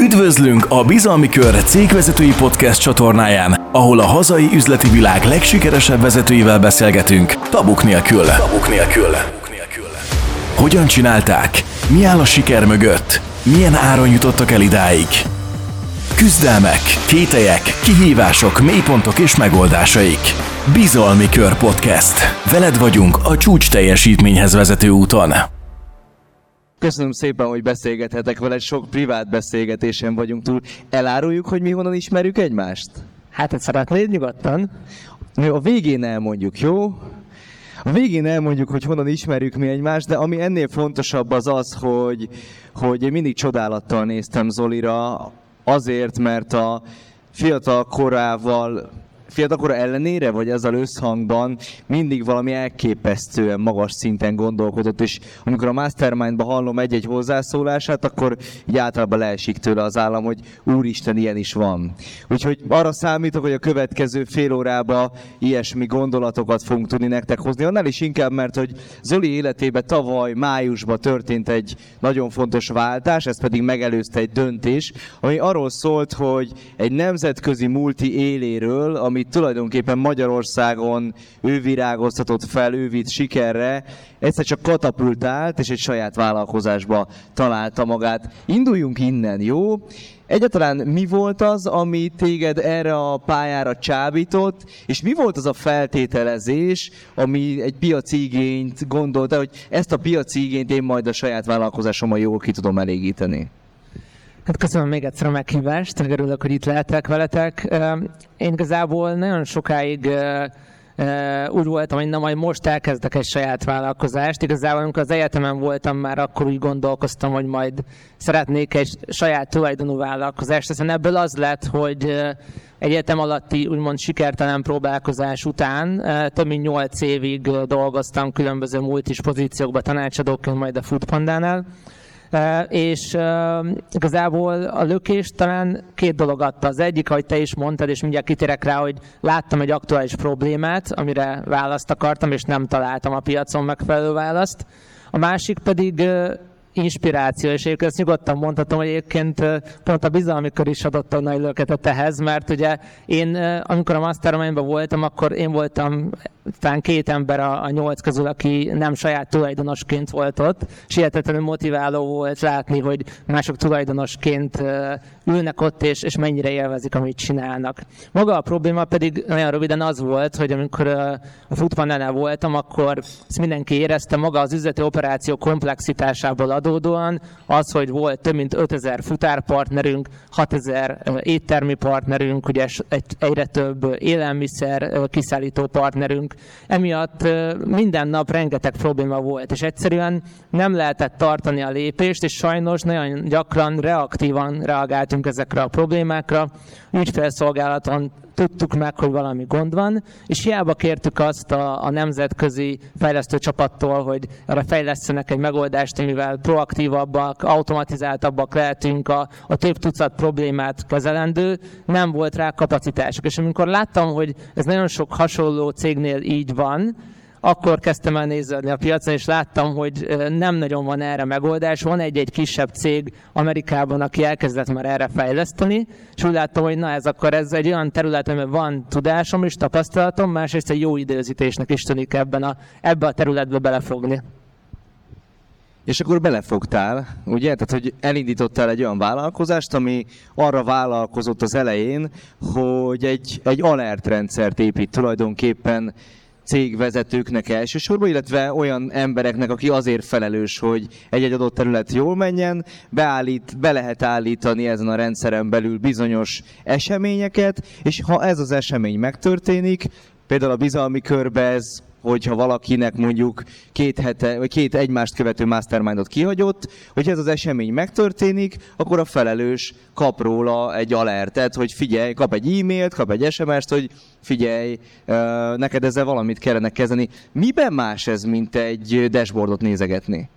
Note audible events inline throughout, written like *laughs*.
Üdvözlünk a Bizalmi Kör cégvezetői podcast csatornáján, ahol a hazai üzleti világ legsikeresebb vezetőivel beszélgetünk, tabuk nélkül. Tabuk nélkül. Hogyan csinálták? Mi áll a siker mögött? Milyen áron jutottak el idáig? Küzdelmek, kételyek, kihívások, mélypontok és megoldásaik. Bizalmi Kör Podcast. Veled vagyunk a csúcs teljesítményhez vezető úton. Köszönöm szépen, hogy beszélgethetek vele, sok privát beszélgetésen vagyunk túl. Eláruljuk, hogy mi honnan ismerjük egymást? Hát, hogy szeretnéd nyugodtan? A végén elmondjuk, jó? A végén elmondjuk, hogy honnan ismerjük mi egymást, de ami ennél fontosabb az az, hogy, hogy én mindig csodálattal néztem Zolira, azért, mert a fiatal korával fiatalkora ellenére, vagy ezzel összhangban mindig valami elképesztően magas szinten gondolkodott, és amikor a Mastermind-ba hallom egy-egy hozzászólását, akkor így általában leesik tőle az állam, hogy úristen, ilyen is van. Úgyhogy arra számítok, hogy a következő fél órába ilyesmi gondolatokat fogunk tudni nektek hozni. Annál is inkább, mert hogy Zoli életében tavaly májusban történt egy nagyon fontos váltás, ez pedig megelőzte egy döntés, ami arról szólt, hogy egy nemzetközi multi éléről, ami amit tulajdonképpen Magyarországon ő virágoztatott fel, ő vitt sikerre, egyszer csak katapultált, és egy saját vállalkozásba találta magát. Induljunk innen, jó? Egyáltalán mi volt az, ami téged erre a pályára csábított, és mi volt az a feltételezés, ami egy piaci igényt gondolta, hogy ezt a piaci igényt én majd a saját vállalkozásommal jól ki tudom elégíteni? Hát köszönöm még egyszer a meghívást, meg örülök, hogy itt lehetek veletek. Én igazából nagyon sokáig úgy voltam, hogy na majd most elkezdek egy saját vállalkozást. Igazából amikor az egyetemen voltam, már akkor úgy gondolkoztam, hogy majd szeretnék egy saját tulajdonú vállalkozást. Aztán ebből az lett, hogy egyetem alatti úgymond sikertelen próbálkozás után több mint 8 évig dolgoztam különböző multis pozíciókban tanácsadóként, majd a Foodpandánál és igazából a lökés talán két dolog adta. Az egyik, ahogy te is mondtad, és mindjárt kitérek rá, hogy láttam egy aktuális problémát, amire választ akartam, és nem találtam a piacon megfelelő választ. A másik pedig inspiráció, és egyébként ezt nyugodtan mondhatom, hogy egyébként pont a bizalmi kör is adott a nagy löketet ehhez, mert ugye én, amikor a mastermind voltam, akkor én voltam talán két ember a, a nyolc közül, aki nem saját tulajdonosként volt ott, és hihetetlenül motiváló volt látni, hogy mások tulajdonosként ülnek ott, és, és mennyire élvezik, amit csinálnak. Maga a probléma pedig nagyon röviden az volt, hogy amikor a futpanelel voltam, akkor ezt mindenki érezte maga az üzleti operáció komplexitásából adódóan, az, hogy volt több mint 5000 futárpartnerünk, 6000 éttermi partnerünk, ugye egy, egyre több élelmiszer kiszállító partnerünk, emiatt minden nap rengeteg probléma volt, és egyszerűen nem lehetett tartani a lépést, és sajnos nagyon gyakran reaktívan reagáltunk ezekre a problémákra. Ügyfélszolgálaton tudtuk meg, hogy valami gond van, és hiába kértük azt a, a nemzetközi fejlesztő csapattól, hogy arra fejlesztenek egy megoldást, amivel proaktívabbak, automatizáltabbak lehetünk a, a több tucat problémát kezelendő, nem volt rá kapacitások. És amikor láttam, hogy ez nagyon sok hasonló cégnél így van, akkor kezdtem el nézni a piacon, és láttam, hogy nem nagyon van erre megoldás. Van egy-egy kisebb cég Amerikában, aki elkezdett már erre fejleszteni, és úgy láttam, hogy na ez akkor ez egy olyan terület, amiben van tudásom és tapasztalatom, másrészt egy jó időzítésnek is tűnik ebben a, ebbe a területbe belefogni. És akkor belefogtál, ugye? Tehát, hogy elindítottál egy olyan vállalkozást, ami arra vállalkozott az elején, hogy egy, egy alert rendszert épít tulajdonképpen cégvezetőknek elsősorban, illetve olyan embereknek, aki azért felelős, hogy egy-egy adott terület jól menjen, beállít, be lehet állítani ezen a rendszeren belül bizonyos eseményeket, és ha ez az esemény megtörténik, például a bizalmi körbe ez hogyha valakinek mondjuk két, hete, vagy két egymást követő mastermindot kihagyott, hogy ez az esemény megtörténik, akkor a felelős kap róla egy alertet, hogy figyelj, kap egy e-mailt, kap egy SMS-t, hogy figyelj, neked ezzel valamit kellene kezdeni. Miben más ez, mint egy dashboardot nézegetni?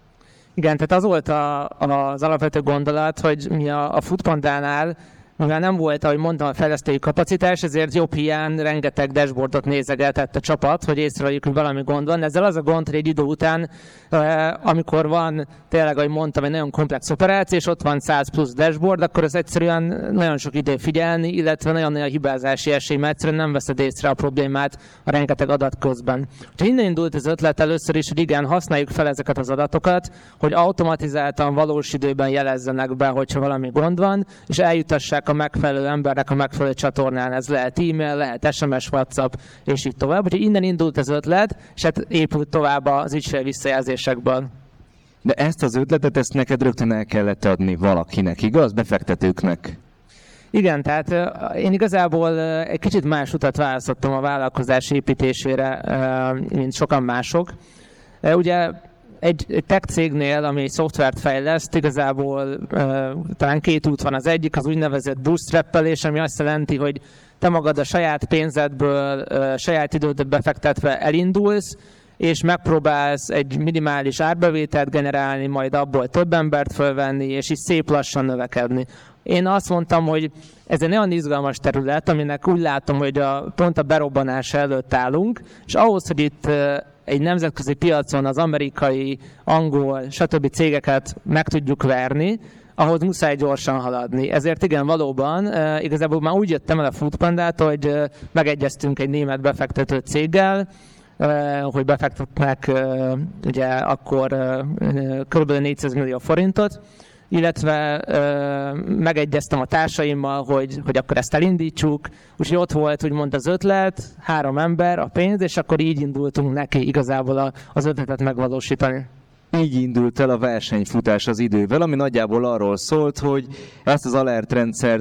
Igen, tehát az volt a, az alapvető gondolat, hogy mi a, a Foodpandánál mivel nem volt, ahogy mondtam, a fejlesztői kapacitás, ezért jobb hiány rengeteg dashboardot nézegetett a csapat, hogy észrevegyük, hogy valami gond van. Ezzel az a gond, hogy egy idő után, amikor van tényleg, ahogy mondtam, egy nagyon komplex operáció, és ott van 100 plusz dashboard, akkor az egyszerűen nagyon sok idő figyelni, illetve nagyon nagy a hibázási esély, mert egyszerűen nem veszed észre a problémát a rengeteg adat közben. Úgyhogy innen indult az ötlet először is, hogy igen, használjuk fel ezeket az adatokat, hogy automatizáltan valós időben jelezzenek be, hogyha valami gond van, és eljutassák a megfelelő embernek a megfelelő csatornán. Ez lehet e-mail, lehet SMS, WhatsApp, és így tovább. Úgyhogy innen indult az ötlet, és hát épült tovább az ügyfél visszajelzésekből. De ezt az ötletet, ezt neked rögtön el kellett adni valakinek, igaz? Befektetőknek. Igen, tehát én igazából egy kicsit más utat választottam a vállalkozás építésére, mint sokan mások. Ugye egy, tech cégnél, ami egy szoftvert fejleszt, igazából talán két út van. Az egyik az úgynevezett bootstrappelés, ami azt jelenti, hogy te magad a saját pénzedből, saját időt befektetve elindulsz, és megpróbálsz egy minimális árbevételt generálni, majd abból több embert fölvenni, és így szép lassan növekedni. Én azt mondtam, hogy ez egy nagyon izgalmas terület, aminek úgy látom, hogy a, pont a berobbanása előtt állunk, és ahhoz, hogy itt egy nemzetközi piacon az amerikai, angol, stb. cégeket meg tudjuk verni, ahhoz muszáj gyorsan haladni. Ezért igen, valóban, igazából már úgy jöttem el a Foodpandát, hogy megegyeztünk egy német befektető céggel, hogy befektetnek ugye akkor kb. 400 millió forintot, illetve ö, megegyeztem a társaimmal, hogy, hogy akkor ezt elindítsuk, úgyhogy ott volt úgymond az ötlet, három ember, a pénz, és akkor így indultunk neki igazából a, az ötletet megvalósítani így indult el a versenyfutás az idővel, ami nagyjából arról szólt, hogy ezt az alert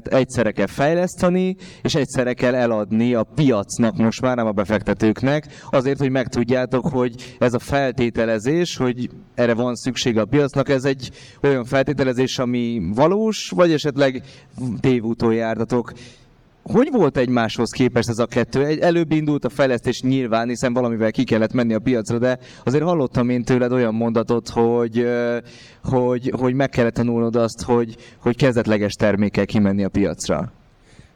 egyszerre kell fejleszteni, és egyszerre kell eladni a piacnak, most már nem a befektetőknek, azért, hogy megtudjátok, hogy ez a feltételezés, hogy erre van szükség a piacnak, ez egy olyan feltételezés, ami valós, vagy esetleg tévúton jártatok hogy volt egymáshoz képest ez a kettő? Egy, előbb indult a fejlesztés nyilván, hiszen valamivel ki kellett menni a piacra, de azért hallottam én tőled olyan mondatot, hogy, hogy, hogy meg kellett tanulnod azt, hogy, hogy kezdetleges termékkel kimenni a piacra.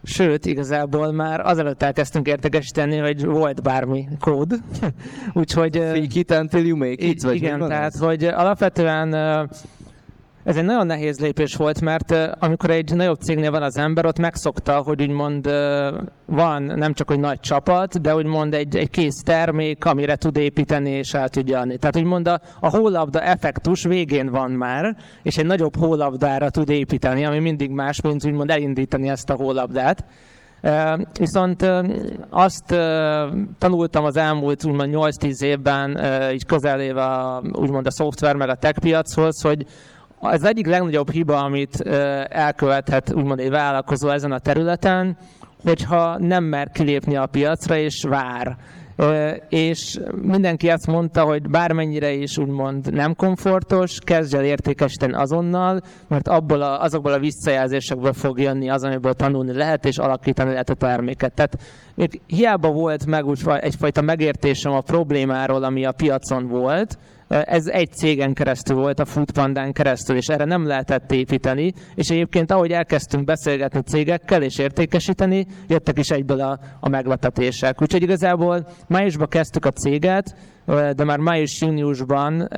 Sőt, igazából már azelőtt elkezdtünk értekesíteni, hogy volt bármi kód. *laughs* Úgyhogy... Fake it until you make it, vagy Igen, tehát, ez? hogy alapvetően ez egy nagyon nehéz lépés volt, mert amikor egy nagyobb cégnél van az ember, ott megszokta, hogy úgymond van nem csak egy nagy csapat, de úgymond egy, egy kész termék, amire tud építeni és el tudja adni. Tehát úgymond a, a hólabda effektus végén van már, és egy nagyobb hólabdára tud építeni, ami mindig más, mint úgymond elindítani ezt a hólabdát. Viszont azt tanultam az elmúlt úgymond 8-10 évben, így közeléve úgymond a szoftver meg a tech piachoz, hogy az egyik legnagyobb hiba, amit elkövethet úgymond egy vállalkozó ezen a területen, hogyha nem mer kilépni a piacra és vár. És mindenki azt mondta, hogy bármennyire is úgymond nem komfortos, kezdj el értékesíteni azonnal, mert abból a, azokból a visszajelzésekből fog jönni az, amiből tanulni lehet, és alakítani lehet a terméket. Tehát még hiába volt meg úgy egyfajta megértésem a problémáról, ami a piacon volt, ez egy cégen keresztül volt, a Foodpandán keresztül, és erre nem lehetett építeni, és egyébként ahogy elkezdtünk beszélgetni cégekkel és értékesíteni, jöttek is egyből a, a megletetések. Úgyhogy igazából májusban kezdtük a céget, de már május-júniusban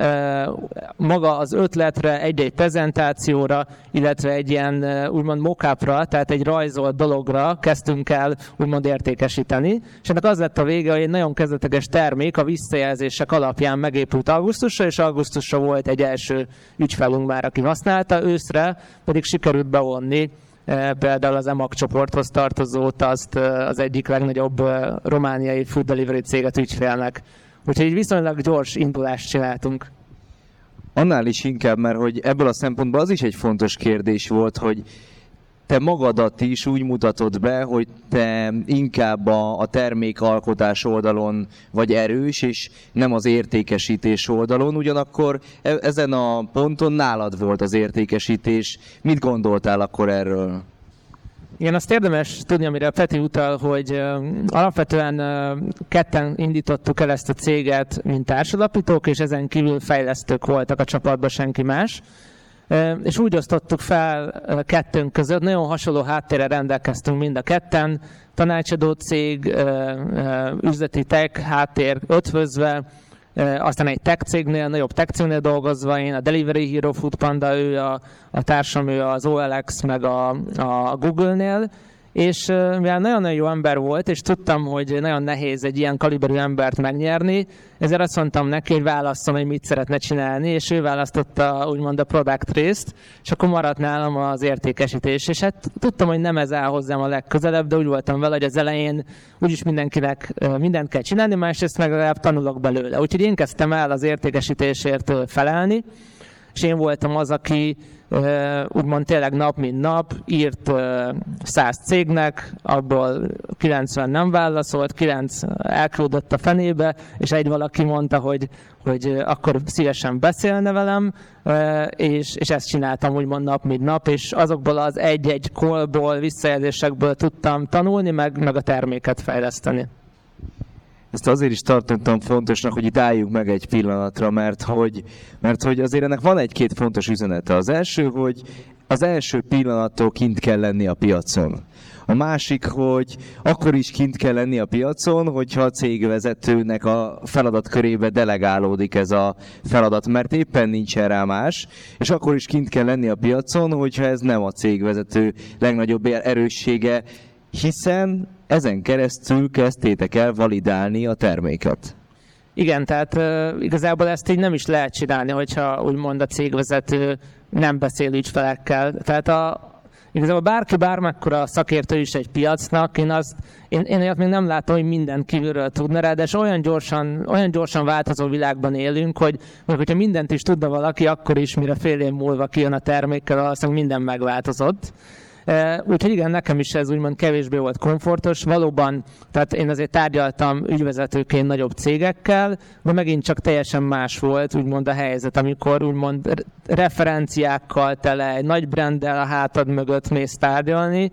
maga az ötletre, egy-egy prezentációra, illetve egy ilyen úgymond mockupra, tehát egy rajzolt dologra kezdtünk el úgymond értékesíteni, és ennek az lett a vége, hogy egy nagyon kezdeteges termék a visszajelzések alapján megépült augusztusra, és augusztusra volt egy első ügyfelünk már, aki használta, őszre pedig sikerült bevonni például az EMAG csoporthoz tartozó azt az egyik legnagyobb romániai food delivery céget ügyfélnek. Úgyhogy egy viszonylag gyors indulást csináltunk. Annál is inkább, mert hogy ebből a szempontból az is egy fontos kérdés volt, hogy te magadat is úgy mutatod be, hogy te inkább a, a termékalkotás oldalon vagy erős, és nem az értékesítés oldalon. Ugyanakkor e, ezen a ponton nálad volt az értékesítés. Mit gondoltál akkor erről? Igen, azt érdemes tudni, amire Peti utal, hogy alapvetően ketten indítottuk el ezt a céget, mint társadalapítók, és ezen kívül fejlesztők voltak a csapatban, senki más. és úgy osztottuk fel kettőnk között, nagyon hasonló háttérre rendelkeztünk mind a ketten, tanácsadó cég, üzleti tech háttér ötvözve, aztán egy tech cégnél, nagyobb tech cégnél dolgozva, én a Delivery Hero, Foodpanda, ő a, a társam, ő az OLX, meg a, a Google-nél, és mivel nagyon-nagyon jó ember volt, és tudtam, hogy nagyon nehéz egy ilyen kaliberű embert megnyerni, ezért azt mondtam neki, hogy válasszon, hogy mit szeretne csinálni, és ő választotta úgymond a product részt, és akkor maradt nálam az értékesítés. És hát tudtam, hogy nem ez áll hozzám a legközelebb, de úgy voltam vele, hogy az elején úgyis mindenkinek mindent kell csinálni, másrészt meg legalább tanulok belőle. Úgyhogy én kezdtem el az értékesítésért felelni, és én voltam az, aki úgymond tényleg nap mint nap írt 100 cégnek, abból 90 nem válaszolt, 9 elküldött a fenébe, és egy valaki mondta, hogy, hogy akkor szívesen beszélne velem, és, és ezt csináltam úgymond nap mint nap, és azokból az egy-egy kolból, visszajelzésekből tudtam tanulni, meg, meg a terméket fejleszteni. Ezt azért is tartottam fontosnak, hogy itt álljunk meg egy pillanatra, mert hogy, mert hogy azért ennek van egy-két fontos üzenete. Az első, hogy az első pillanattól kint kell lenni a piacon. A másik, hogy akkor is kint kell lenni a piacon, hogyha a cégvezetőnek a feladat körébe delegálódik ez a feladat, mert éppen nincsen rá más, és akkor is kint kell lenni a piacon, hogyha ez nem a cégvezető legnagyobb erőssége, hiszen ezen keresztül kezdtétek el validálni a terméket. Igen, tehát igazából ezt így nem is lehet csinálni, hogyha úgymond a cégvezető nem beszél ügyfelekkel. Tehát a, igazából bárki bármekkora szakértő is egy piacnak, én azt, én, én olyat még nem látom, hogy minden kívülről tudna rá, de olyan gyorsan, olyan gyorsan változó világban élünk, hogy hogy hogyha mindent is tudna valaki, akkor is, mire fél év múlva kijön a termékkel, azt minden megváltozott. Úgyhogy igen, nekem is ez úgymond kevésbé volt komfortos. Valóban, tehát én azért tárgyaltam ügyvezetőként nagyobb cégekkel, de megint csak teljesen más volt úgymond a helyzet, amikor úgymond referenciákkal tele, egy nagy branddel a hátad mögött mész tárgyalni,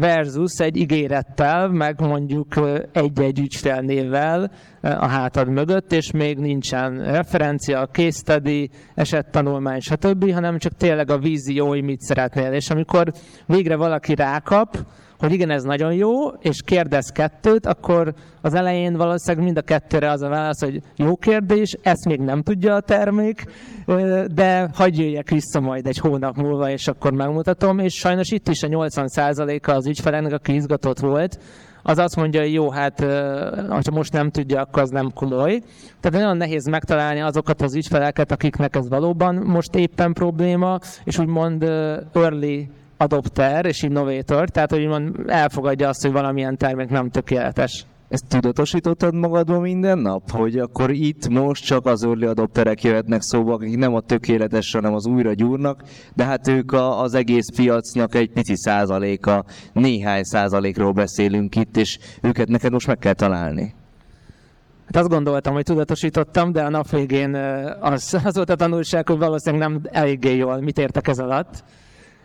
versus egy ígérettel, meg mondjuk egy-egy ügyfélnévvel a hátad mögött, és még nincsen referencia, case study, esettanulmány, stb., hanem csak tényleg a vízió, hogy mit szeretnél. És amikor végre valaki rákap, hogy igen, ez nagyon jó, és kérdez kettőt, akkor az elején valószínűleg mind a kettőre az a válasz, hogy jó kérdés, ezt még nem tudja a termék, de hagyj jöjjek vissza majd egy hónap múlva, és akkor megmutatom, és sajnos itt is a 80%-a az ügyfeleknek, aki izgatott volt, az azt mondja, hogy jó, hát ha most nem tudja, akkor az nem komoly. Tehát nagyon nehéz megtalálni azokat az ügyfeleket, akiknek ez valóban most éppen probléma, és úgymond early adopter és innovator, tehát hogy mond, elfogadja azt, hogy valamilyen termék nem tökéletes. Ezt tudatosítottad magadban minden nap? Hogy akkor itt most csak az early adopterek jöhetnek szóba, akik nem a tökéletes, hanem az újra gyúrnak, de hát ők a, az egész piacnak egy pici százaléka, néhány százalékról beszélünk itt, és őket neked most meg kell találni. Hát azt gondoltam, hogy tudatosítottam, de a nap végén az, az volt a tanulság, hogy valószínűleg nem eléggé jól mit értek ez alatt.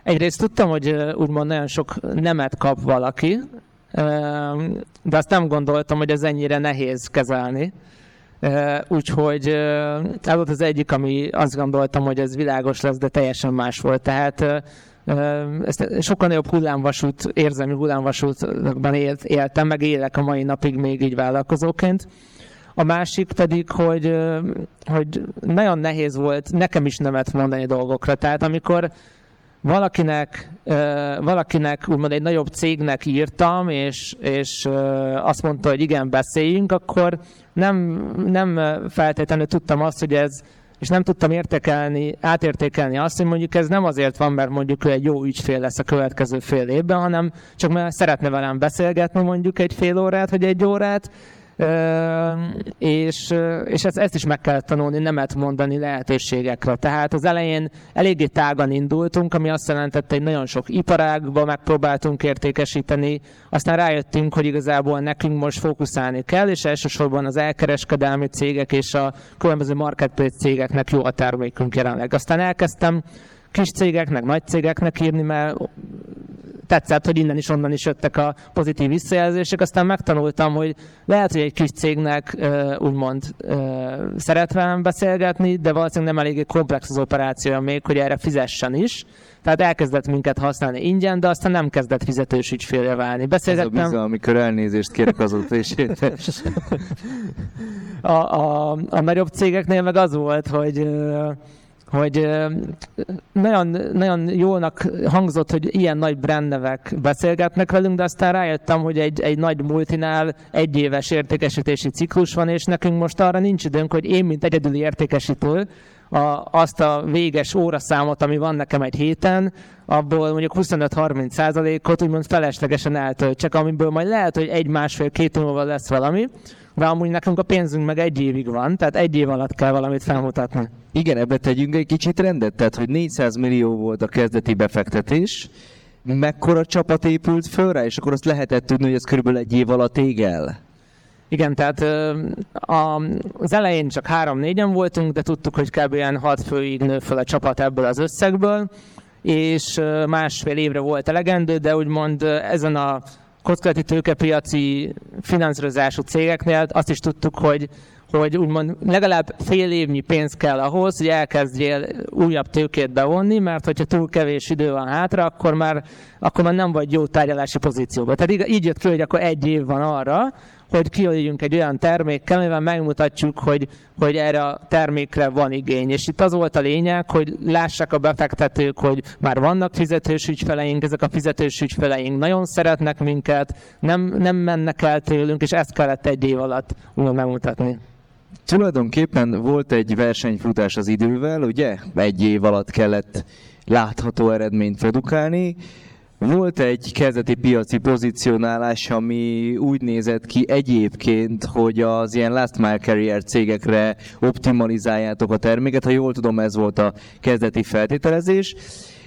Egyrészt tudtam, hogy úgymond nagyon sok nemet kap valaki, de azt nem gondoltam, hogy ez ennyire nehéz kezelni. Úgyhogy ez volt az egyik, ami azt gondoltam, hogy ez világos lesz, de teljesen más volt. Tehát ezt sokkal nagyobb hullámvasút, érzelmi hullámvasútban élt, éltem, meg élek a mai napig még így vállalkozóként. A másik pedig, hogy, hogy nagyon nehéz volt nekem is nemet mondani dolgokra. Tehát amikor valakinek, valakinek úgymond egy nagyobb cégnek írtam, és, és azt mondta, hogy igen, beszéljünk, akkor nem, nem feltétlenül tudtam azt, hogy ez, és nem tudtam értékelni, átértékelni azt, hogy mondjuk ez nem azért van, mert mondjuk ő egy jó ügyfél lesz a következő fél évben, hanem csak mert szeretne velem beszélgetni mondjuk egy fél órát, vagy egy órát, és, és ezt, ezt is meg kell tanulni, nemet mondani lehetőségekre. Tehát az elején eléggé tágan indultunk, ami azt jelentette, hogy nagyon sok iparágba megpróbáltunk értékesíteni, aztán rájöttünk, hogy igazából nekünk most fókuszálni kell, és elsősorban az elkereskedelmi cégek és a különböző marketplace cégeknek jó a termékünk jelenleg. Aztán elkezdtem kis cégeknek, nagy cégeknek írni, mert tetszett, hogy innen is, onnan is jöttek a pozitív visszajelzések, aztán megtanultam, hogy lehet, hogy egy kis cégnek úgymond szeret velem beszélgetni, de valószínűleg nem eléggé komplex az operációja még, hogy erre fizessen is. Tehát elkezdett minket használni ingyen, de aztán nem kezdett fizetős ügyfélre válni. Beszélgettem... Ez a bizony, amikor elnézést kérek az *laughs* a, a, a nagyobb cégeknél meg az volt, hogy hogy nagyon, nagyon jónak hangzott, hogy ilyen nagy brandnevek beszélgetnek velünk, de aztán rájöttem, hogy egy, egy nagy multinál egy éves értékesítési ciklus van, és nekünk most arra nincs időnk, hogy én, mint egyedüli értékesítő, a, azt a véges óraszámot, ami van nekem egy héten, abból mondjuk 25-30 százalékot úgymond feleslegesen eltöltsek, amiből majd lehet, hogy egy-másfél-két múlva lesz valami, de amúgy nekünk a pénzünk meg egy évig van, tehát egy év alatt kell valamit felmutatni. Igen, ebbe tegyünk egy kicsit rendet, tehát hogy 400 millió volt a kezdeti befektetés, mekkora csapat épült föl rá, és akkor azt lehetett tudni, hogy ez körülbelül egy év alatt ég el. Igen, tehát az elején csak három-négyen voltunk, de tudtuk, hogy kb. ilyen hat főig nő fel a csapat ebből az összegből, és másfél évre volt elegendő, de úgymond ezen a kockázati tőkepiaci finanszírozású cégeknél azt is tudtuk, hogy hogy úgymond legalább fél évnyi pénz kell ahhoz, hogy elkezdjél újabb tőkét bevonni, mert hogyha túl kevés idő van hátra, akkor már, akkor már nem vagy jó tárgyalási pozícióban. Tehát így jött ki, hogy akkor egy év van arra, hogy kiadjunk egy olyan termékkel, amivel megmutatjuk, hogy, hogy erre a termékre van igény. És itt az volt a lényeg, hogy lássák a befektetők, hogy már vannak fizetős ügyfeleink, ezek a fizetős ügyfeleink nagyon szeretnek minket, nem, nem mennek el tőlünk, és ezt kellett egy év alatt megmutatni. Tulajdonképpen volt egy versenyfutás az idővel, ugye? Egy év alatt kellett látható eredményt produkálni. Volt egy kezdeti piaci pozicionálás, ami úgy nézett ki egyébként, hogy az ilyen last mile carrier cégekre optimalizáljátok a terméket. Ha jól tudom, ez volt a kezdeti feltételezés.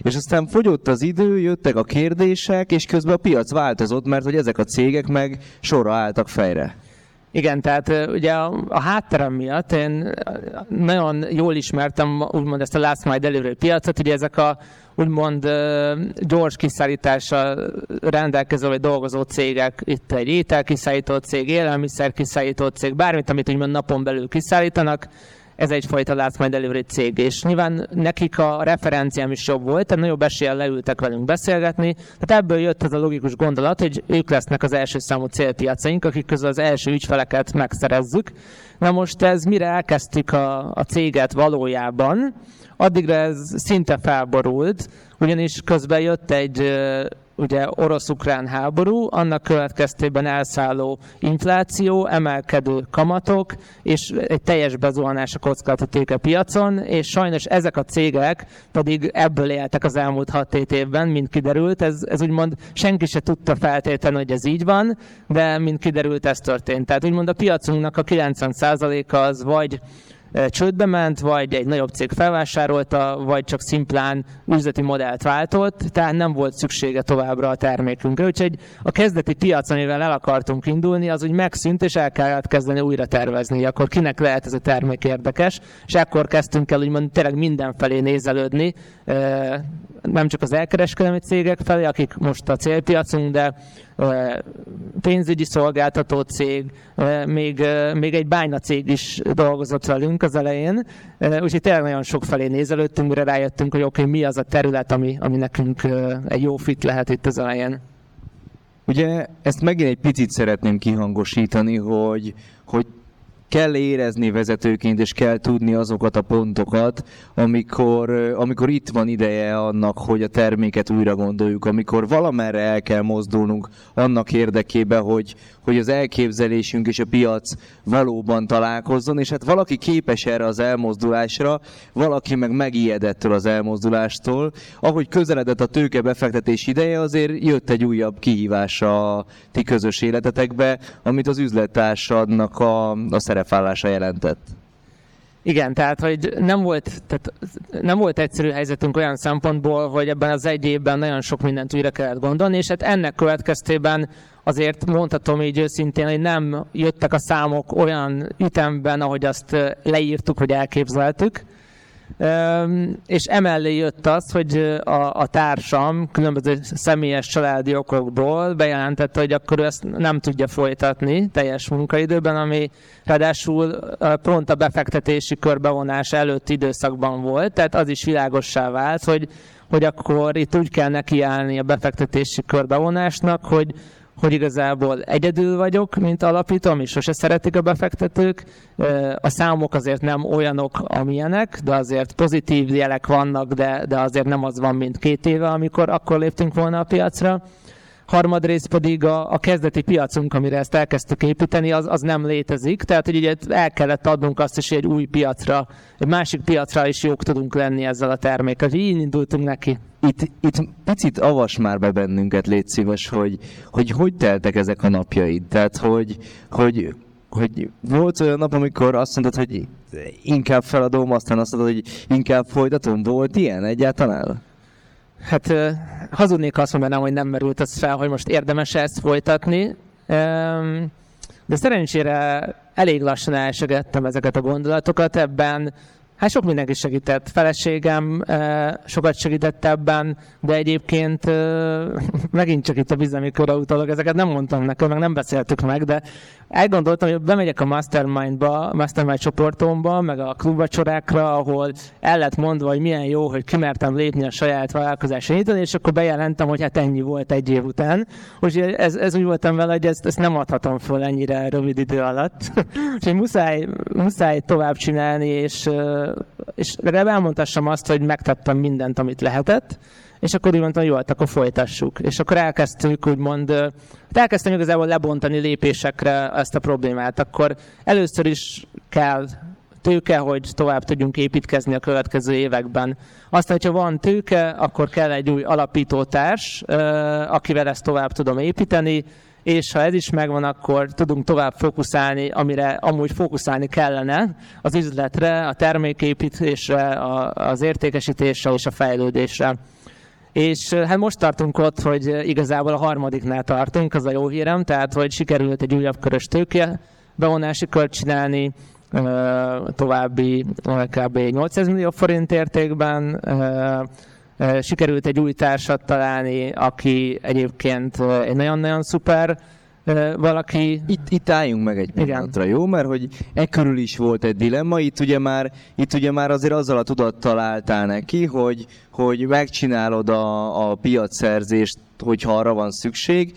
És aztán fogyott az idő, jöttek a kérdések, és közben a piac változott, mert hogy ezek a cégek meg sorra álltak fejre. Igen, tehát ugye a, a hátterem miatt én nagyon jól ismertem úgymond ezt a last mile delivery piacot, ugye ezek a úgymond gyors kiszállítással rendelkező vagy dolgozó cégek, itt egy ételkiszállító cég, élelmiszer kiszállító cég, bármit, amit úgymond napon belül kiszállítanak, ez egyfajta last mile delivery cég, és nyilván nekik a referenciám is jobb volt, tehát nagyobb eséllyel leültek velünk beszélgetni, tehát ebből jött az a logikus gondolat, hogy ők lesznek az első számú célpiacaink, akik közül az első ügyfeleket megszerezzük. Na most ez mire elkezdtük a, a céget valójában, addigra ez szinte felborult, ugyanis közben jött egy ugye orosz-ukrán háború, annak következtében elszálló infláció, emelkedő kamatok, és egy teljes bezuhanás a kockázati piacon, és sajnos ezek a cégek pedig ebből éltek az elmúlt 6 évben, mint kiderült. Ez, ez úgymond senki se tudta feltétlenül, hogy ez így van, de mint kiderült, ez történt. Tehát úgymond a piacunknak a 90%-a az vagy csődbe ment, vagy egy nagyobb cég felvásárolta, vagy csak szimplán üzleti modellt váltott, tehát nem volt szüksége továbbra a termékünkre. Úgyhogy a kezdeti piac, amivel el akartunk indulni, az úgy megszűnt, és el kellett kezdeni újra tervezni, akkor kinek lehet ez a termék érdekes, és akkor kezdtünk el úgymond tényleg mindenfelé nézelődni, nem csak az elkereskedelmi cégek felé, akik most a célpiacunk, de pénzügyi szolgáltató cég, még, még egy bájna cég is dolgozott velünk az elején, úgyhogy tényleg nagyon sok felé nézelődtünk, mire rájöttünk, hogy oké, okay, mi az a terület, ami, ami nekünk egy jó fit lehet itt az elején. Ugye ezt megint egy picit szeretném kihangosítani, hogy, hogy kell érezni vezetőként, és kell tudni azokat a pontokat, amikor, amikor itt van ideje annak, hogy a terméket újra gondoljuk, amikor valamerre el kell mozdulnunk annak érdekében, hogy, hogy az elképzelésünk és a piac valóban találkozzon, és hát valaki képes erre az elmozdulásra, valaki meg megijedettől az elmozdulástól. Ahogy közeledett a tőke befektetés ideje, azért jött egy újabb kihívás a ti közös életetekbe, amit az üzlettársadnak a, a szerepvállása jelentett. Igen, tehát hogy nem volt, tehát nem volt egyszerű helyzetünk olyan szempontból, hogy ebben az egy évben nagyon sok mindent újra kellett gondolni, és hát ennek következtében azért mondhatom így őszintén, hogy nem jöttek a számok olyan ütemben, ahogy azt leírtuk, hogy elképzeltük. És emellé jött az, hogy a, a társam különböző személyes családi okokból bejelentette, hogy akkor ő ezt nem tudja folytatni teljes munkaidőben, ami ráadásul pont a befektetési körbevonás előtti időszakban volt, tehát az is világossá vált, hogy, hogy akkor itt úgy kell nekiállni a befektetési körbevonásnak, hogy hogy igazából egyedül vagyok, mint alapító, ami sose szeretik a befektetők. A számok azért nem olyanok, amilyenek, de azért pozitív jelek vannak, de, de azért nem az van, mint két éve, amikor akkor léptünk volna a piacra harmadrészt pedig a, a kezdeti piacunk, amire ezt elkezdtük építeni, az, az nem létezik, tehát hogy ugye el kellett adnunk azt is, hogy egy új piacra, egy másik piacra is jók tudunk lenni ezzel a termékkel, így indultunk neki. Itt, itt picit avas már be bennünket, légy szíves, hogy, hogy hogy teltek ezek a napjaid, tehát hogy, hogy hogy volt olyan nap, amikor azt mondtad, hogy inkább feladom, aztán azt mondod, hogy inkább folytatom. Volt ilyen egyáltalán? Hát hazudnék azt mondanám, hogy nem merült az fel, hogy most érdemes ezt folytatni. De szerencsére elég lassan elsegettem ezeket a gondolatokat. Ebben Hát sok mindenki segített. Feleségem sokat segített ebben, de egyébként *laughs* megint csak itt a bizalmi körre utalok, ezeket nem mondtam nekem, meg nem beszéltük meg, de elgondoltam, hogy bemegyek a Mastermind-ba, Mastermind csoportomba, meg a klubvacsorákra, ahol el lett mondva, hogy milyen jó, hogy kimertem lépni a saját vállalkozási nyitani, és akkor bejelentem, hogy hát ennyi volt egy év után. Úgyhogy ez, ez úgy voltam vele, hogy ezt, ezt nem adhatom föl ennyire rövid idő alatt. *laughs* Úgyhogy muszáj, muszáj tovább csinálni, és, és elmondhassam azt, hogy megtettem mindent, amit lehetett, és akkor úgy mondtam, jó, hát akkor folytassuk. És akkor elkezdtük úgymond, hát elkezdtem igazából lebontani lépésekre ezt a problémát. Akkor először is kell tőke, hogy tovább tudjunk építkezni a következő években. Aztán, hogyha van tőke, akkor kell egy új alapítótárs, akivel ezt tovább tudom építeni, és ha ez is megvan, akkor tudunk tovább fókuszálni, amire amúgy fókuszálni kellene, az üzletre, a terméképítésre, az értékesítésre és a fejlődésre. És hát most tartunk ott, hogy igazából a harmadiknál tartunk, az a jó hírem, tehát hogy sikerült egy újabb körös tőke bevonási kört csinálni, további kb. 800 millió forint értékben, sikerült egy új társat találni, aki egyébként egy nagyon-nagyon szuper valaki... Itt, itt álljunk meg egy pillanatra, jó? Mert hogy e körül is volt egy dilemma, itt ugye már, itt ugye már azért azzal a tudattal álltál neki, hogy, hogy megcsinálod a, a piacszerzést, hogyha arra van szükség,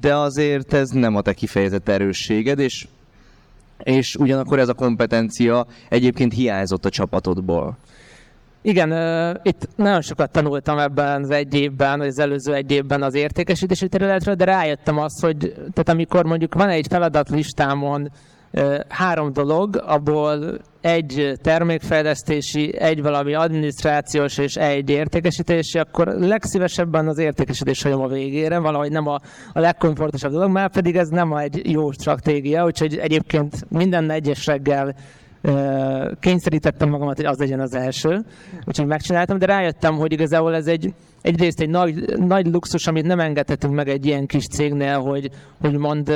de azért ez nem a te kifejezett erősséged, és, és ugyanakkor ez a kompetencia egyébként hiányzott a csapatodból. Igen, itt nagyon sokat tanultam ebben az egy évben, az előző egy évben az értékesítési területről, de rájöttem azt, hogy tehát amikor mondjuk van egy feladatlistámon három dolog, abból egy termékfejlesztési, egy valami adminisztrációs és egy értékesítési, akkor legszívesebben az értékesítés hagyom a végére, valahogy nem a, a legkomfortosabb dolog, már pedig ez nem egy jó stratégia, úgyhogy egyébként minden egyes reggel kényszerítettem magamat, hogy az legyen az első, úgyhogy megcsináltam, de rájöttem, hogy igazából ez egy, egyrészt egy nagy, nagy luxus, amit nem engedhetünk meg egy ilyen kis cégnél, hogy, mond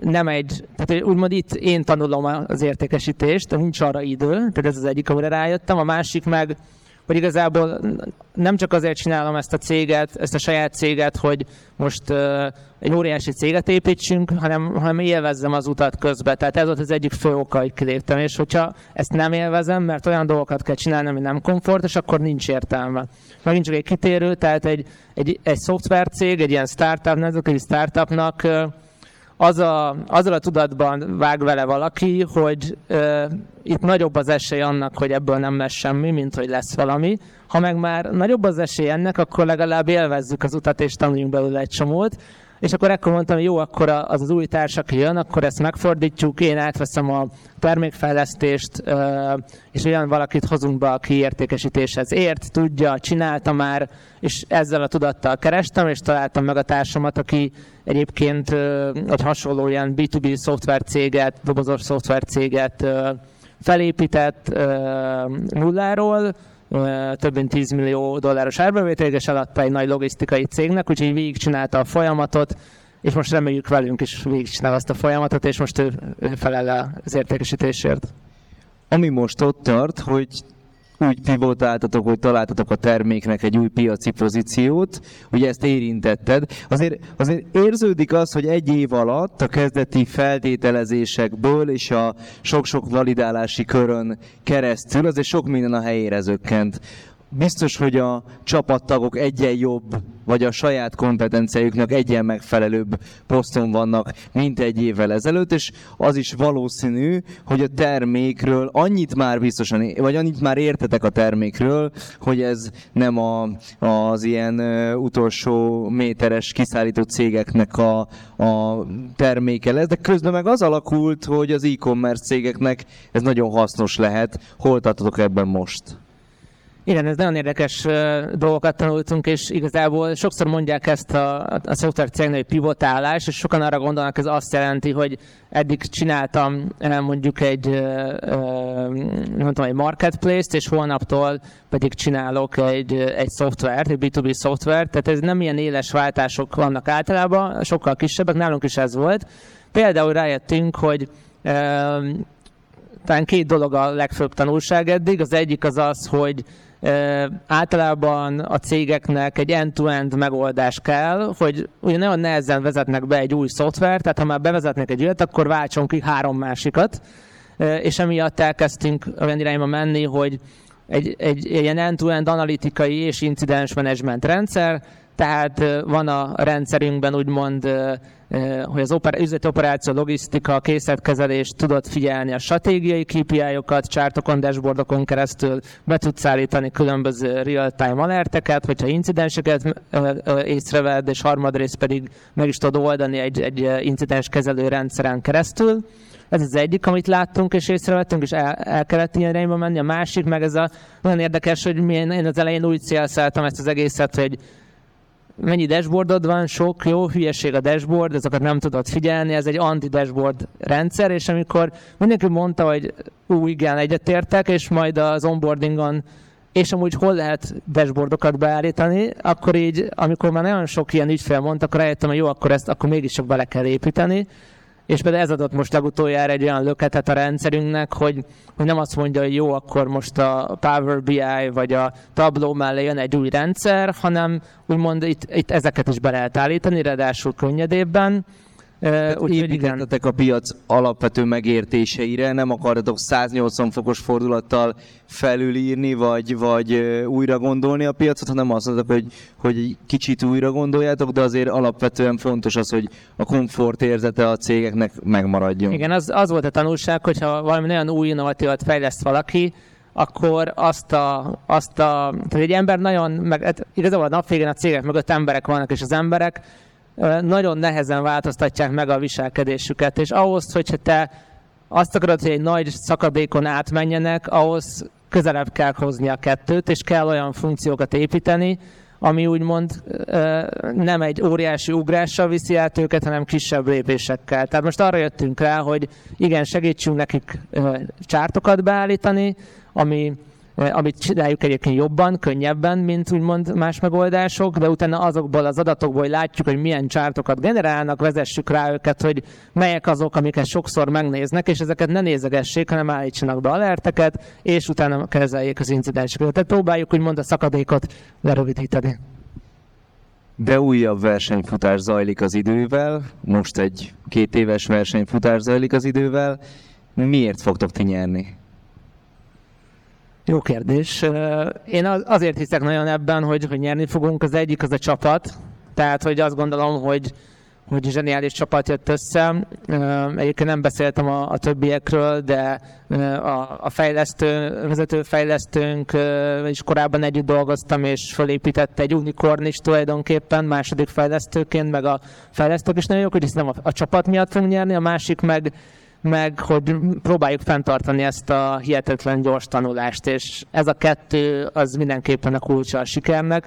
nem egy, tehát úgymond itt én tanulom az értékesítést, de nincs arra idő, tehát ez az egyik, amire rájöttem, a másik meg, hogy igazából nem csak azért csinálom ezt a céget, ezt a saját céget, hogy most uh, egy óriási céget építsünk, hanem, hanem élvezzem az utat közben. Tehát ez volt az egyik fő oka, hogy kiléptem. És hogyha ezt nem élvezem, mert olyan dolgokat kell csinálni, ami nem komfortos, akkor nincs értelme. Megint csak egy kitérő, tehát egy, egy, egy szoftvercég, egy ilyen startup, nemzetközi startupnak uh, az a, azzal a tudatban vág vele valaki, hogy uh, itt nagyobb az esély annak, hogy ebből nem lesz semmi, mint hogy lesz valami. Ha meg már nagyobb az esély ennek, akkor legalább élvezzük az utat, és tanuljunk belőle egy csomót. És akkor ekkor mondtam, jó, akkor az az új társ, aki jön, akkor ezt megfordítjuk, én átveszem a termékfejlesztést, és olyan valakit hozunk be, aki értékesítéshez ért, tudja, csinálta már, és ezzel a tudattal kerestem, és találtam meg a társamat, aki egyébként egy hasonló ilyen B2B szoftvercéget, dobozos szoftvercéget felépített nulláról, több mint 10 millió dolláros árbevétel, és eladta egy nagy logisztikai cégnek, úgyhogy végigcsinálta a folyamatot, és most reméljük velünk is végigcsinál azt a folyamatot, és most ő, ő felel az értékesítésért. Ami most ott tart, hogy úgy pivotáltatok, hogy találtatok a terméknek egy új piaci pozíciót, ugye ezt érintetted. Azért, azért érződik az, hogy egy év alatt a kezdeti feltételezésekből és a sok-sok validálási körön keresztül azért sok minden a helyére zökkent biztos, hogy a csapattagok egyen jobb, vagy a saját kompetenciájuknak egyen megfelelőbb poszton vannak, mint egy évvel ezelőtt, és az is valószínű, hogy a termékről annyit már biztosan, vagy annyit már értetek a termékről, hogy ez nem a, az ilyen utolsó méteres kiszállító cégeknek a, a terméke lesz, de közben meg az alakult, hogy az e-commerce cégeknek ez nagyon hasznos lehet. Hol tartotok ebben most? Igen, ez nagyon érdekes dolgokat tanultunk, és igazából sokszor mondják ezt a, a szoftver cégnél, hogy pivotálás, és sokan arra gondolnak, ez azt jelenti, hogy eddig csináltam mondjuk egy, nem egy marketplace-t, és holnaptól pedig csinálok egy, egy szoftvert, egy B2B szoftvert, tehát ez nem ilyen éles váltások vannak általában, sokkal kisebbek, nálunk is ez volt. Például rájöttünk, hogy talán két dolog a legfőbb tanulság eddig. Az egyik az az, hogy általában a cégeknek egy end-to-end megoldás kell, hogy ugye nagyon nehezen vezetnek be egy új szoftvert, tehát ha már bevezetnek egy olyat, akkor váltson ki három másikat, és emiatt elkezdtünk olyan irányba menni, hogy egy, egy, egy ilyen end-to-end analitikai és incidens management rendszer, tehát van a rendszerünkben úgymond, hogy az oper- üzleti operáció, logisztika, készletkezelés tudod figyelni a stratégiai KPI-okat, csártokon, dashboardokon keresztül be tudsz állítani különböző real-time alerteket, hogyha incidenseket észreved, és harmadrészt pedig meg is tudod oldani egy, egy incidens kezelő rendszeren keresztül. Ez az egyik, amit láttunk és észrevettünk, és el, el kellett ilyen irányba menni. A másik, meg ez a nagyon érdekes, hogy én az elején úgy célszáltam ezt az egészet, hogy mennyi dashboardod van, sok, jó, hülyeség a dashboard, ezeket nem tudod figyelni, ez egy anti-dashboard rendszer, és amikor mindenki mondta, hogy ú, igen, egyetértek, és majd az onboardingon és amúgy hol lehet dashboardokat beállítani, akkor így, amikor már nagyon sok ilyen ügyfél mondta, akkor rájöttem, hogy jó, akkor ezt akkor mégis csak bele kell építeni, és például ez adott most legutoljára egy olyan löketet a rendszerünknek, hogy, hogy nem azt mondja, hogy jó, akkor most a Power BI vagy a Tableau mellé jön egy új rendszer, hanem úgymond itt, itt ezeket is be lehet állítani, ráadásul könnyedébben, építettetek a piac alapvető megértéseire, nem akartatok 180 fokos fordulattal felülírni, vagy, vagy újra gondolni a piacot, hanem azt mondtok, hogy, hogy kicsit újra gondoljátok, de azért alapvetően fontos az, hogy a komfort érzete a cégeknek megmaradjon. Igen, az, az volt a tanulság, hogyha valami nagyon új innovatívat fejleszt valaki, akkor azt a, azt a tehát egy ember nagyon, meg hát igazából a nap végén a cégek mögött emberek vannak, és az emberek nagyon nehezen változtatják meg a viselkedésüket, és ahhoz, hogyha te azt akarod, hogy egy nagy szakadékon átmenjenek, ahhoz közelebb kell hozni a kettőt, és kell olyan funkciókat építeni, ami úgymond nem egy óriási ugrással viszi át őket, hanem kisebb lépésekkel. Tehát most arra jöttünk rá, hogy igen, segítsünk nekik csártokat beállítani, ami amit csináljuk egyébként jobban, könnyebben, mint úgymond más megoldások, de utána azokból az adatokból, hogy látjuk, hogy milyen csártokat generálnak, vezessük rá őket, hogy melyek azok, amiket sokszor megnéznek, és ezeket ne nézegessék, hanem állítsanak be alerteket, és utána kezeljék az incidenseket. Tehát próbáljuk úgymond a szakadékot lerövidíteni. De újabb versenyfutás zajlik az idővel, most egy két éves versenyfutás zajlik az idővel. Miért fogtok ti nyerni? Jó kérdés. Én azért hiszek nagyon ebben, hogy, hogy nyerni fogunk. Az egyik az a csapat. Tehát, hogy azt gondolom, hogy, hogy zseniális csapat jött össze. Egyébként nem beszéltem a, a többiekről, de a, a fejlesztő, vezető fejlesztőnk is korábban együtt dolgoztam, és fölépítette egy unicorn is tulajdonképpen, második fejlesztőként, meg a fejlesztők is nagyon jók, hogy nem a, a csapat miatt fogunk nyerni, a másik meg meg hogy próbáljuk fenntartani ezt a hihetetlen gyors tanulást, és ez a kettő az mindenképpen a kulcsa a sikernek.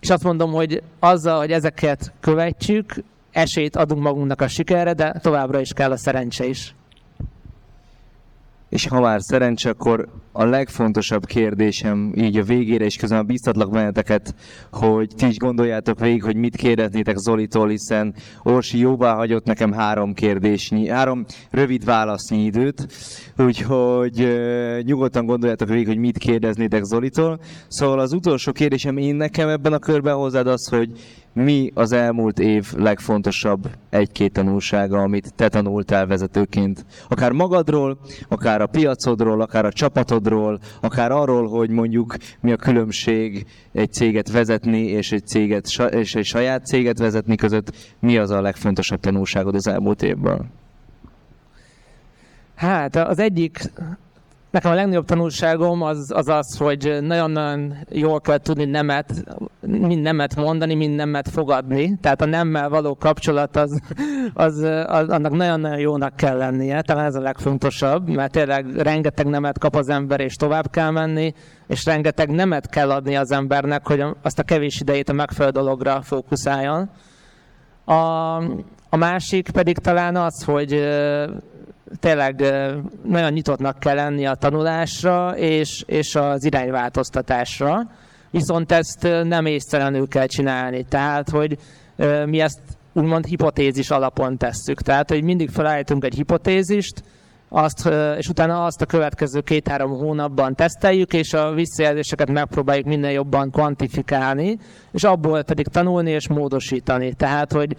És azt mondom, hogy azzal, hogy ezeket követjük, esélyt adunk magunknak a sikerre, de továbbra is kell a szerencse is. És ha már szerencsé, akkor a legfontosabb kérdésem így a végére, és közben biztatlak benneteket, hogy ti is gondoljátok végig, hogy mit kérdeznétek Zolitól, hiszen Orsi jóvá hagyott nekem három kérdésnyi, három rövid válasznyi időt, úgyhogy uh, nyugodtan gondoljátok végig, hogy mit kérdeznétek Zolitól. Szóval az utolsó kérdésem én nekem ebben a körben hozzád az, hogy mi az elmúlt év legfontosabb egy-két tanulsága, amit te tanultál vezetőként? Akár magadról, akár a piacodról, akár a csapatodról, akár arról, hogy mondjuk mi a különbség egy céget vezetni és egy, céget, és egy saját céget vezetni között, mi az a legfontosabb tanulságod az elmúlt évben? Hát az egyik Nekem a legnagyobb tanulságom az az, az hogy nagyon-nagyon jól kell tudni nemet, mind nemet mondani, mind nemet fogadni. Tehát a nemmel való kapcsolat az, az, az annak nagyon-nagyon jónak kell lennie. Talán ez a legfontosabb, mert tényleg rengeteg nemet kap az ember, és tovább kell menni, és rengeteg nemet kell adni az embernek, hogy azt a kevés idejét a megfelelő dologra fókuszáljon. A, a másik pedig talán az, hogy tényleg nagyon nyitottnak kell lenni a tanulásra és, és az irányváltoztatásra, viszont ezt nem észtelenül kell csinálni. Tehát, hogy mi ezt úgymond hipotézis alapon tesszük. Tehát, hogy mindig felállítunk egy hipotézist, azt, és utána azt a következő két-három hónapban teszteljük, és a visszajelzéseket megpróbáljuk minél jobban kvantifikálni, és abból pedig tanulni és módosítani. Tehát, hogy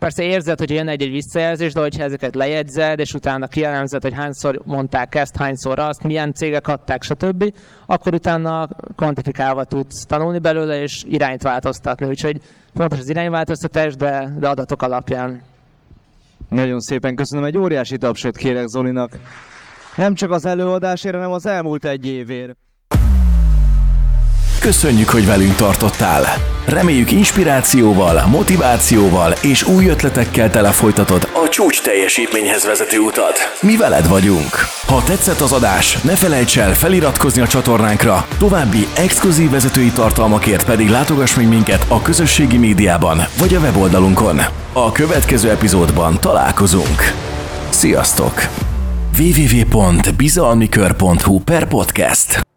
Persze érzed, hogy jön egy-egy visszajelzés, de hogyha ezeket lejegyzed, és utána kielemzed, hogy hányszor mondták ezt, hányszor azt, milyen cégek adták, stb., akkor utána kvantifikálva tudsz tanulni belőle, és irányt változtatni. Úgyhogy fontos az irányváltoztatás, de, de adatok alapján. Nagyon szépen köszönöm, egy óriási tapsot kérek Zolinak. Nem csak az előadásért, hanem az elmúlt egy évért. Köszönjük, hogy velünk tartottál! Reméljük inspirációval, motivációval és új ötletekkel telefolytatod a csúcs teljesítményhez vezető utat. Mi veled vagyunk! Ha tetszett az adás, ne felejts el feliratkozni a csatornánkra, további exkluzív vezetői tartalmakért pedig látogass meg minket a közösségi médiában vagy a weboldalunkon. A következő epizódban találkozunk. Sziasztok! www.bizalmikör.hu per podcast